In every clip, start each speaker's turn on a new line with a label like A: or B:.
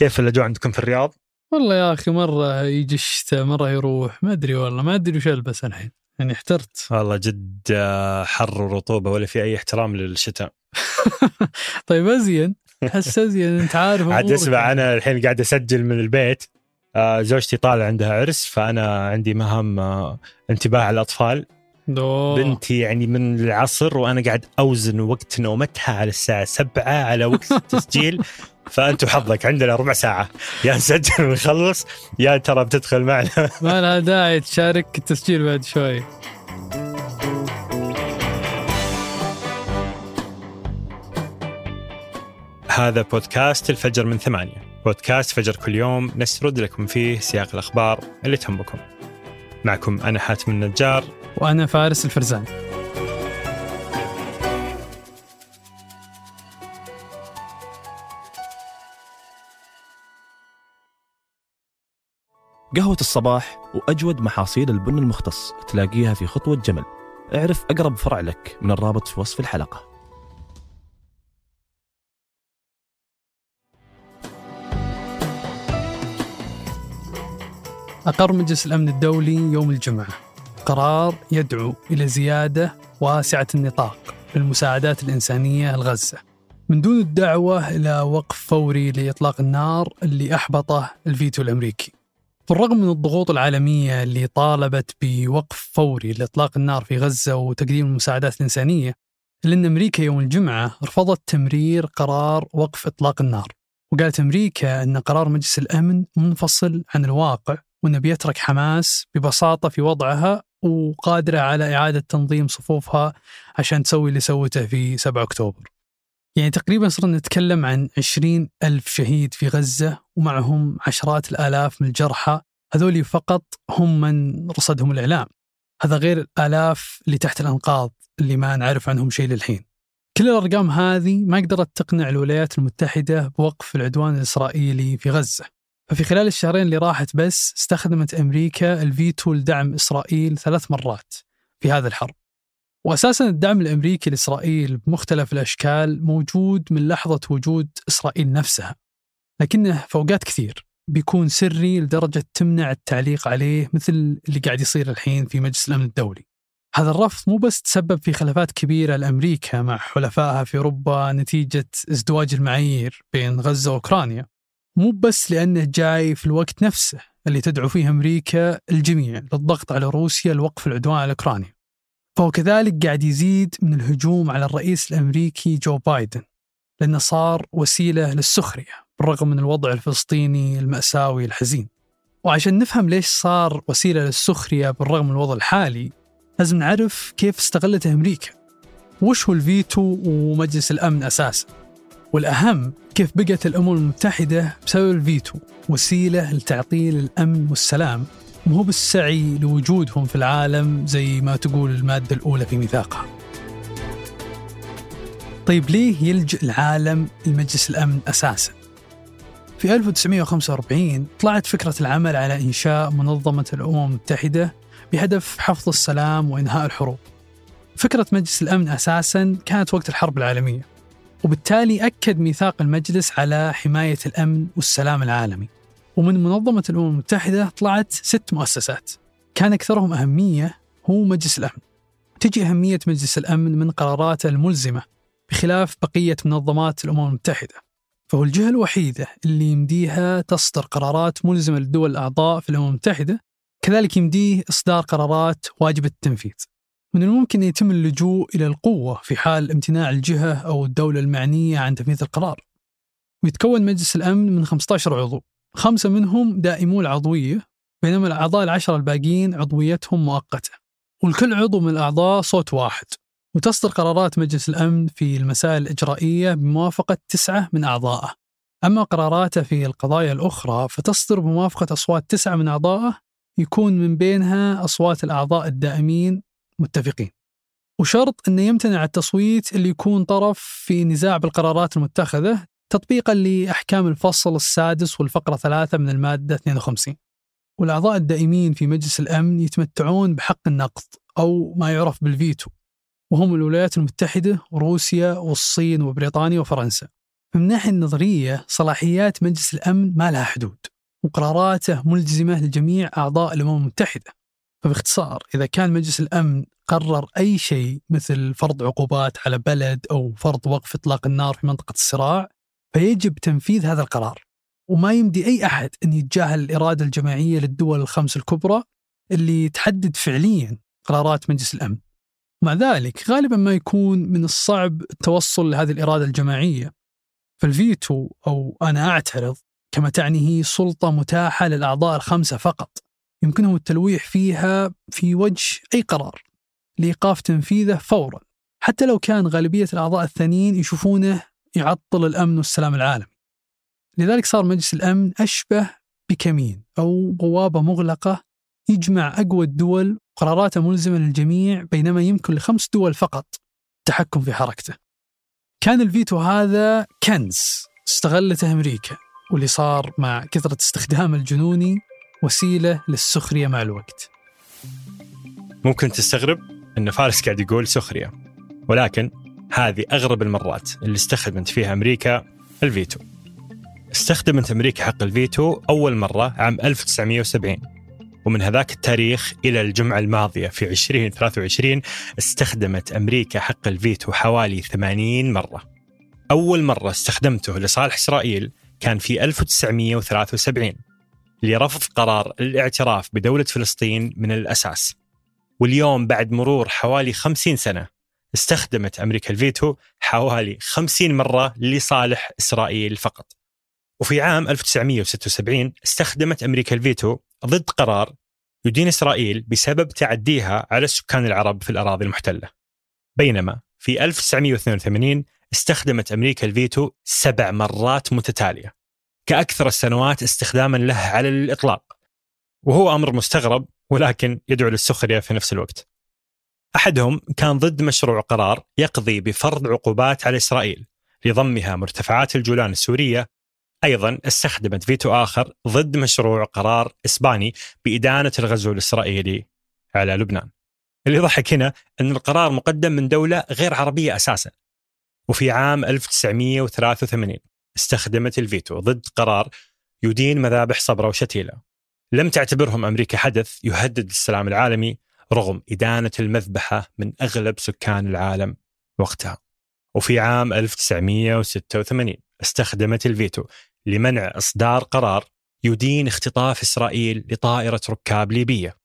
A: كيف الأجواء عندكم في الرياض؟
B: والله يا أخي مرة يجي الشتاء مرة يروح. ما أدري والله ما أدري وش ألبس الحين. يعني احترت.
A: والله جد آه، حر ورطوبة ولا في أي احترام للشتاء.
B: طيب أزين. أحس أزين. أنت عارف
A: عاد اسمع
B: يعني.
A: أنا الحين قاعد أسجل من البيت. آه، زوجتي طالع عندها عرس فأنا عندي مهام آه، انتباه على الأطفال.
B: أوه.
A: بنتي يعني من العصر وأنا قاعد أوزن وقت نومتها على الساعة 7 على وقت التسجيل. فأنتوا حظك عندنا ربع ساعة. يا نسجل ونخلص يا ترى بتدخل معنا.
B: ما لها داعي تشارك التسجيل بعد شوي.
A: هذا بودكاست الفجر من ثمانية. بودكاست فجر كل يوم نسرد لكم فيه سياق الأخبار اللي تهمكم. معكم أنا حاتم النجار.
B: وأنا فارس الفرزان.
C: قهوة الصباح وأجود محاصيل البن المختص تلاقيها في خطوة جمل. اعرف أقرب فرع لك من الرابط في وصف الحلقة.
B: أقر مجلس الأمن الدولي يوم الجمعة. قرار يدعو إلى زيادة واسعة النطاق للمساعدات الإنسانية لغزة من دون الدعوة إلى وقف فوري لإطلاق النار اللي أحبطه الفيتو الأمريكي. بالرغم من الضغوط العالمية اللي طالبت بوقف فوري لإطلاق النار في غزة وتقديم المساعدات الإنسانية إلا أن أمريكا يوم الجمعة رفضت تمرير قرار وقف إطلاق النار وقالت أمريكا أن قرار مجلس الأمن منفصل عن الواقع وأنه بيترك حماس ببساطة في وضعها وقادرة على إعادة تنظيم صفوفها عشان تسوي اللي سوته في 7 أكتوبر. يعني تقريبا صرنا نتكلم عن 20 ألف شهيد في غزة ومعهم عشرات الآلاف من الجرحى. هذول فقط هم من رصدهم الإعلام. هذا غير الآلاف اللي تحت الأنقاض اللي ما نعرف عنهم شيء للحين. كل الأرقام هذه ما قدرت تقنع الولايات المتحدة بوقف العدوان الإسرائيلي في غزة. ففي خلال الشهرين اللي راحت بس استخدمت أمريكا الفيتو لدعم إسرائيل ثلاث مرات في هذا الحرب. وأساسا الدعم الأمريكي لإسرائيل بمختلف الأشكال موجود من لحظة وجود إسرائيل نفسها لكنه في أوقات كثير بيكون سري لدرجة تمنع التعليق عليه مثل اللي قاعد يصير الحين في مجلس الأمن الدولي. هذا الرفض مو بس تسبب في خلافات كبيرة لأمريكا مع حلفائها في أوروبا نتيجة ازدواج المعايير بين غزة وأوكرانيا مو بس لأنه جاي في الوقت نفسه اللي تدعو فيه أمريكا الجميع للضغط على روسيا لوقف العدوان على أوكرانيا. فهو كذلك قاعد يزيد من الهجوم على الرئيس الأمريكي جو بايدن لأنه صار وسيلة للسخرية بالرغم من الوضع الفلسطيني المأساوي الحزين. وعشان نفهم ليش صار وسيلة للسخرية بالرغم من الوضع الحالي لازم نعرف كيف استغلته أمريكا. وش هو الفيتو ومجلس الأمن أساساً؟ والأهم كيف بقت الأمم المتحدة بسبب الفيتو وسيلة لتعطيل الأمن والسلام مو بالسعي لوجودهم في العالم زي ما تقول المادة الأولى في ميثاقها. طيب ليه يلجأ العالم لمجلس الأمن أساساً؟ في 1945 طلعت فكرة العمل على إنشاء منظمة الأمم المتحدة بهدف حفظ السلام وإنهاء الحروب. فكرة مجلس الأمن أساساً كانت وقت الحرب العالمية. وبالتالي أكد ميثاق المجلس على حماية الأمن والسلام العالمي. ومن منظمة الأمم المتحدة طلعت ست مؤسسات. كان أكثرهم أهمية هو مجلس الأمن. تجي أهمية مجلس الأمن من قراراته الملزمة بخلاف بقية منظمات الأمم المتحدة. فهو الجهة الوحيدة اللي يمديها تصدر قرارات ملزمة للدول الأعضاء في الأمم المتحدة كذلك يمديه إصدار قرارات واجبة التنفيذ. من الممكن يتم اللجوء إلى القوة في حال امتناع الجهة أو الدولة المعنية عن تنفيذ القرار. ويتكون مجلس الأمن من 15 عضو. خمسة منهم دائمو العضوية بينما الأعضاء العشرة الباقيين عضويتهم مؤقتة. ولكل عضو من الأعضاء صوت واحد. وتصدر قرارات مجلس الأمن في المسائل الإجرائية بموافقة تسعة من أعضائه. أما قراراته في القضايا الأخرى فتصدر بموافقة أصوات تسعة من أعضائه يكون من بينها أصوات الأعضاء الدائمين متفقين. وشرط أنه يمتنع التصويت اللي يكون طرف في نزاع بالقرارات المتخذة تطبيقا لأحكام الفصل السادس والفقرة ثلاثة من المادة 52 والأعضاء الدائمين في مجلس الأمن يتمتعون بحق النقض أو ما يعرف بالفيتو. وهم الولايات المتحدة وروسيا والصين وبريطانيا وفرنسا. من الناحية النظرية صلاحيات مجلس الأمن ما لها حدود. وقراراته ملزمة لجميع أعضاء الأمم المتحدة. فباختصار إذا كان مجلس الأمن قرر أي شيء مثل فرض عقوبات على بلد أو فرض وقف إطلاق النار في منطقة الصراع فيجب تنفيذ هذا القرار. وما يمدي أي أحد أن يتجاهل الإرادة الجماعية للدول الخمس الكبرى اللي تحدد فعليا قرارات مجلس الأمن. مع ذلك غالبا ما يكون من الصعب التوصل لهذه الإرادة الجماعية. فالفيتو أو أنا أعترض كما تعني هي سلطة متاحة للأعضاء الخمسة فقط. يمكنهم التلويح فيها في وجه أي قرار لإيقاف تنفيذه فورا حتى لو كان غالبية الأعضاء الثانيين يشوفونه يعطل الأمن والسلام العالمي. لذلك صار مجلس الأمن أشبه بكمين أو بوابة مغلقة يجمع أقوى الدول قراراته ملزمة للجميع بينما يمكن لخمس دول فقط التحكم في حركته. كان الفيتو هذا كنز استغلته أمريكا واللي صار مع كثرة استخدام الجنوني وسيلة للسخرية مع الوقت.
A: ممكن تستغرب أن فارس قاعد يقول سخرية ولكن هذه أغرب المرات اللي استخدمت فيها أمريكا الفيتو. استخدمت أمريكا حق الفيتو أول مرة عام 1970 ومن هذاك التاريخ إلى الجمعة الماضية في 2023 استخدمت أمريكا حق الفيتو حوالي 80 مرة. أول مرة استخدمته لصالح إسرائيل كان في 1973 لرفض قرار الاعتراف بدولة فلسطين من الأساس. واليوم بعد مرور حوالي 50 سنة استخدمت أمريكا الفيتو حوالي 50 مرة لصالح إسرائيل فقط. وفي عام 1976 استخدمت أمريكا الفيتو ضد قرار يدين إسرائيل بسبب تعديها على السكان العرب في الأراضي المحتلة. بينما في 1982 استخدمت أمريكا الفيتو سبع مرات متتالية. كأكثر السنوات استخداما له على الإطلاق. وهو أمر مستغرب ولكن يدعو للسخرية في نفس الوقت. أحدهم كان ضد مشروع قرار يقضي بفرض عقوبات على إسرائيل لضمها مرتفعات الجولان السورية. أيضا استخدمت فيتو آخر ضد مشروع قرار إسباني بإدانة الغزو الإسرائيلي على لبنان. اللي يضحك هنا أن القرار مقدم من دولة غير عربية أساسا. وفي عام 1983 استخدمت الفيتو ضد قرار يدين مذابح صبرا وشاتيلا. لم تعتبرهم أمريكا حدث يهدد السلام العالمي رغم إدانة المذبحة من أغلب سكان العالم وقتها. وفي عام 1986 استخدمت الفيتو لمنع إصدار قرار يدين اختطاف إسرائيل لطائرة ركاب ليبية.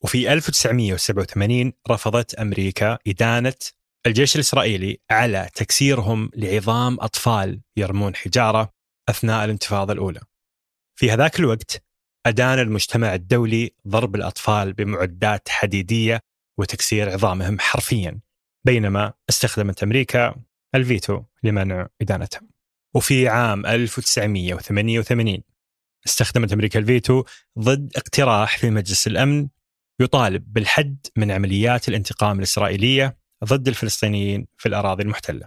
A: وفي 1987 رفضت أمريكا إدانة الجيش الإسرائيلي على تكسيرهم لعظام أطفال يرمون حجارة أثناء الانتفاضة الأولى. في هذاك الوقت أدان المجتمع الدولي ضرب الأطفال بمعدات حديدية وتكسير عظامهم حرفيا بينما استخدمت أمريكا الفيتو لمنع إدانتهم. وفي عام 1988 استخدمت أمريكا الفيتو ضد اقتراح في مجلس الأمن يطالب بالحد من عمليات الانتقام الإسرائيلية ضد الفلسطينيين في الأراضي المحتلة.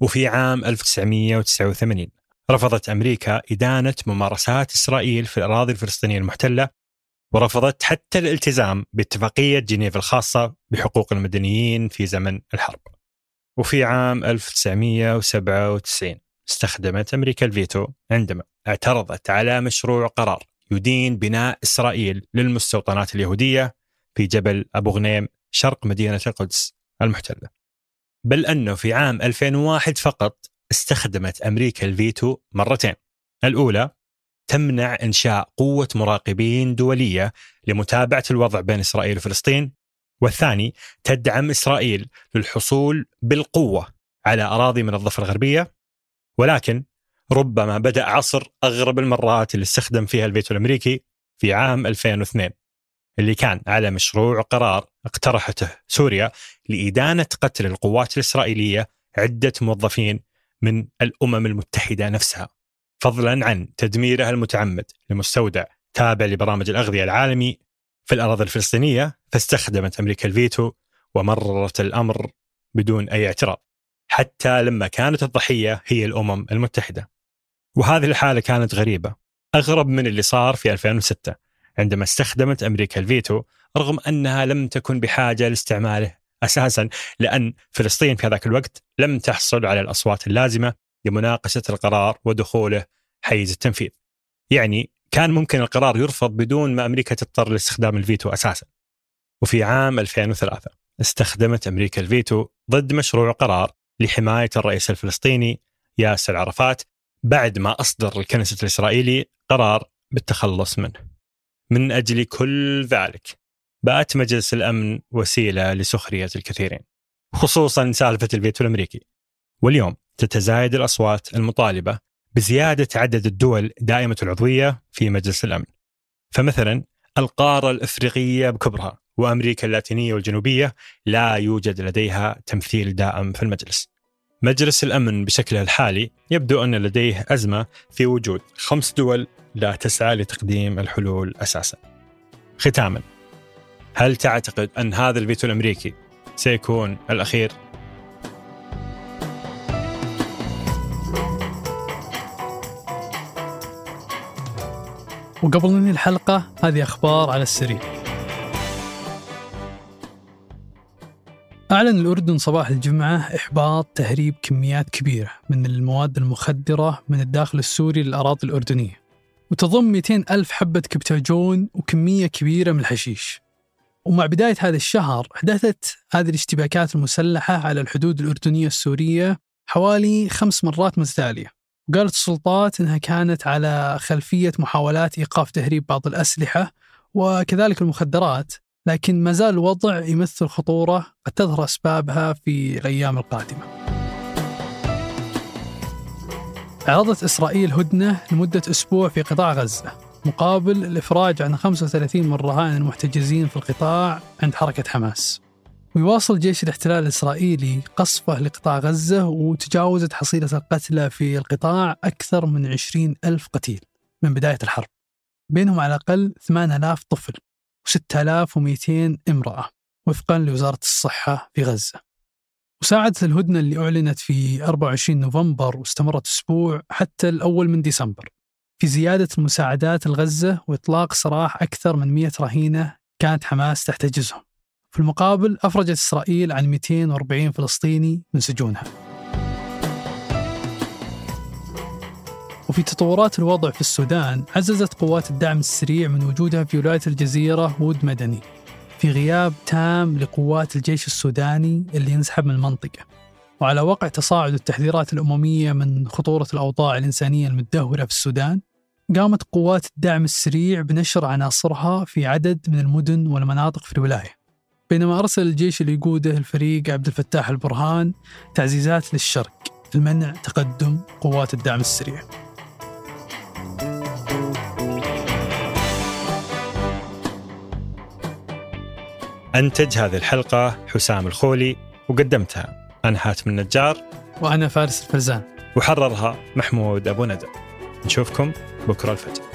A: وفي عام 1989 رفضت أمريكا إدانة ممارسات إسرائيل في الأراضي الفلسطينية المحتلة ورفضت حتى الالتزام باتفاقية جنيف الخاصة بحقوق المدنيين في زمن الحرب. وفي عام 1997 استخدمت أمريكا الفيتو عندما اعترضت على مشروع قرار يدين بناء إسرائيل للمستوطنات اليهودية في جبل أبو غنيم شرق مدينة القدس. المحتلة. بل أنه في عام 2001 فقط استخدمت أمريكا الفيتو مرتين. الأولى تمنع إنشاء قوة مراقبين دولية لمتابعة الوضع بين إسرائيل وفلسطين. والثاني تدعم إسرائيل للحصول بالقوة على أراضي من الضفة الغربية. ولكن ربما بدأ عصر أغرب المرات اللي استخدم فيها الفيتو الأمريكي في عام 2002 اللي كان على مشروع قرار اقترحته سوريا لإدانة قتل القوات الإسرائيلية عدة موظفين من الأمم المتحدة نفسها فضلا عن تدميرها المتعمد لمستودع تابع لبرنامج الأغذية العالمي في الأراضي الفلسطينية فاستخدمت أمريكا الفيتو ومررت الأمر بدون أي اعتراض حتى لما كانت الضحية هي الأمم المتحدة. وهذه الحالة كانت غريبة أغرب من اللي صار في 2006 عندما استخدمت أمريكا الفيتو رغم أنها لم تكن بحاجة لاستعماله أساسا لأن فلسطين في هذاك الوقت لم تحصل على الأصوات اللازمة لمناقشة القرار ودخوله حيز التنفيذ. يعني كان ممكن القرار يرفض بدون ما أمريكا تضطر لاستخدام الفيتو أساسا. وفي عام 2003 استخدمت أمريكا الفيتو ضد مشروع قرار لحماية الرئيس الفلسطيني ياسر عرفات بعد ما أصدر الكنيسة الإسرائيلي قرار بالتخلص منه. من أجل كل ذلك بات مجلس الأمن وسيلة لسخرية الكثيرين خصوصا سالفة الفيتو الأمريكي. واليوم تتزايد الأصوات المطالبة بزيادة عدد الدول دائمة العضوية في مجلس الأمن. فمثلا القارة الإفريقية بكبرها وأمريكا اللاتينية والجنوبية لا يوجد لديها تمثيل دائم في المجلس. مجلس الأمن بشكله الحالي يبدو أن لديه أزمة في وجود خمس دول لا تسعى لتقديم الحلول أساسا. ختاما هل تعتقد أن هذا الفيتو الأمريكي سيكون الأخير؟
B: وقبل ننهي الحلقة هذه أخبار على السريع أعلن الأردن صباح الجمعة إحباط تهريب كميات كبيرة من المواد المخدرة من الداخل السوري للأراضي الأردنية وتضم 200 ألف حبة كبتاجون وكمية كبيرة من الحشيش ومع بداية هذا الشهر حدثت هذه الاشتباكات المسلحة على الحدود الأردنية السورية حوالي خمس مرات متتالية. وقالت السلطات أنها كانت على خلفية محاولات إيقاف تهريب بعض الأسلحة وكذلك المخدرات لكن ما زال الوضع يمثل خطورة قد تظهر أسبابها في الأيام القادمة. عرضت إسرائيل هدنة لمدة أسبوع في قطاع غزة. مقابل الإفراج عن 35 من الرهائن المحتجزين في القطاع عند حركة حماس. ويواصل جيش الاحتلال الإسرائيلي قصفه لقطاع غزة وتجاوزت حصيلة القتلى في القطاع أكثر من 20 ألف قتيل من بداية الحرب. بينهم على الأقل 8000 طفل و6200 امرأة وفقا لوزارة الصحة في غزة. وساعدت الهدنة اللي أعلنت في 24 نوفمبر واستمرت أسبوع حتى الأول من ديسمبر. في زيادة المساعدات لغزة وإطلاق سراح أكثر من 100 رهينة كانت حماس تحتجزهم. في المقابل أفرجت إسرائيل عن 240 فلسطيني من سجونها. وفي تطورات الوضع في السودان عززت قوات الدعم السريع من وجودها في ولاية الجزيرة وود مدني في غياب تام لقوات الجيش السوداني اللي ينسحب من المنطقة. وعلى وقع تصاعد التحذيرات الأممية من خطورة الأوضاع الإنسانية المتدهورة في السودان قامت قوات الدعم السريع بنشر عناصرها في عدد من المدن والمناطق في الولاية. بينما أرسل الجيش اللي يقوده الفريق عبد الفتاح البرهان تعزيزات للشرق لمنع تقدم قوات الدعم السريع.
A: أنتج هذه الحلقة حسام الخولي وقدمتها أنا حاتم النجار
B: وأنا فارس الفرزان.
A: وحررها محمود أبو ندى. نشوفكم بكرة الفجر.